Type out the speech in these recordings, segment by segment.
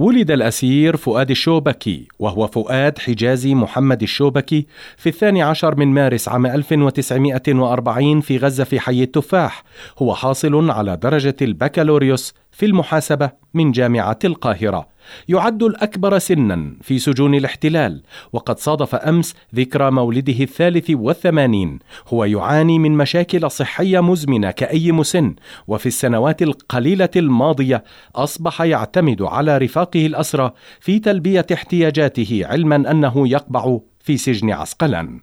ولد الأسير فؤاد الشوبكي وهو فؤاد حجازي محمد الشوبكي في الثاني عشر من مارس عام 1940 في غزة في حي التفاح. هو حاصل على درجة البكالوريوس في المحاسبة من جامعة القاهرة. يعد الأكبر سنا في سجون الاحتلال وقد صادف أمس ذكرى مولده الثالث والثمانين. هو يعاني من مشاكل صحية مزمنة كأي مسن وفي السنوات القليلة الماضية أصبح يعتمد على رفاقه الأسرى في تلبية احتياجاته علما أنه يقبع في سجن عسقلان.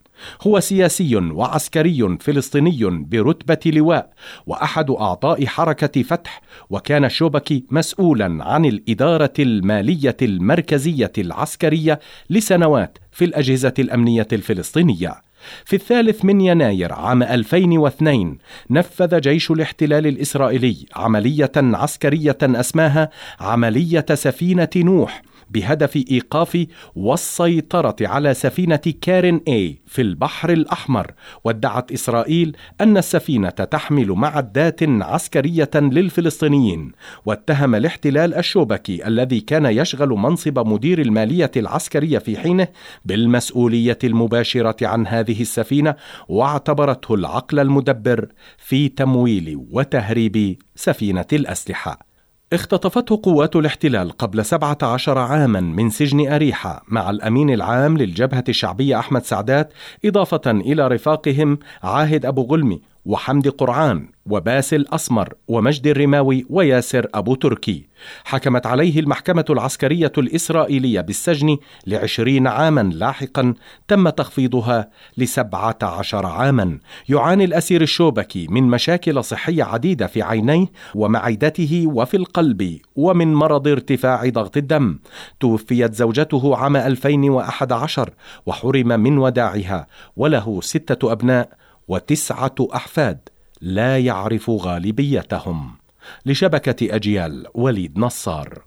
هو سياسي وعسكري فلسطيني برتبة لواء وأحد أعضاء حركة فتح وكان الشوبكي مسؤولا عن الإدارة المالية المركزية العسكرية لسنوات في الأجهزة الأمنية الفلسطينية. في الثالث من يناير عام 2002 نفذ جيش الاحتلال الإسرائيلي عملية عسكرية أسماها عملية سفينة نوح بهدف إيقاف والسيطرة على سفينة كارين اي في البحر الأحمر. وادعت إسرائيل أن السفينة تحمل معدات عسكرية للفلسطينيين. واتهم الاحتلال الشوبكي الذي كان يشغل منصب مدير المالية العسكرية في حينه بالمسؤولية المباشرة عن هذه السفينة واعتبرته العقل المدبر في تمويل وتهريب سفينة الأسلحة. اختطفته قوات الاحتلال قبل 17 عاما من سجن أريحة مع الأمين العام للجبهة الشعبية أحمد سعدات إضافة إلى رفاقهم عاهد أبو غلمي وحمد قرعان وباسل أسمر ومجد الرماوي وياسر أبو تركي. حكمت عليه المحكمة العسكرية الإسرائيلية بالسجن لعشرين عاما لاحقا تم تخفيضها لسبعة عشر عاما. يعاني الأسير الشوبكي من مشاكل صحية عديدة في عينيه ومعدته وفي القلب ومن مرض ارتفاع ضغط الدم. توفيت زوجته عام 2011 وحرم من وداعها وله ستة أبناء وتسعة أحفاد لا يعرف غالبيتهم لشبكة أجيال وليد نصار.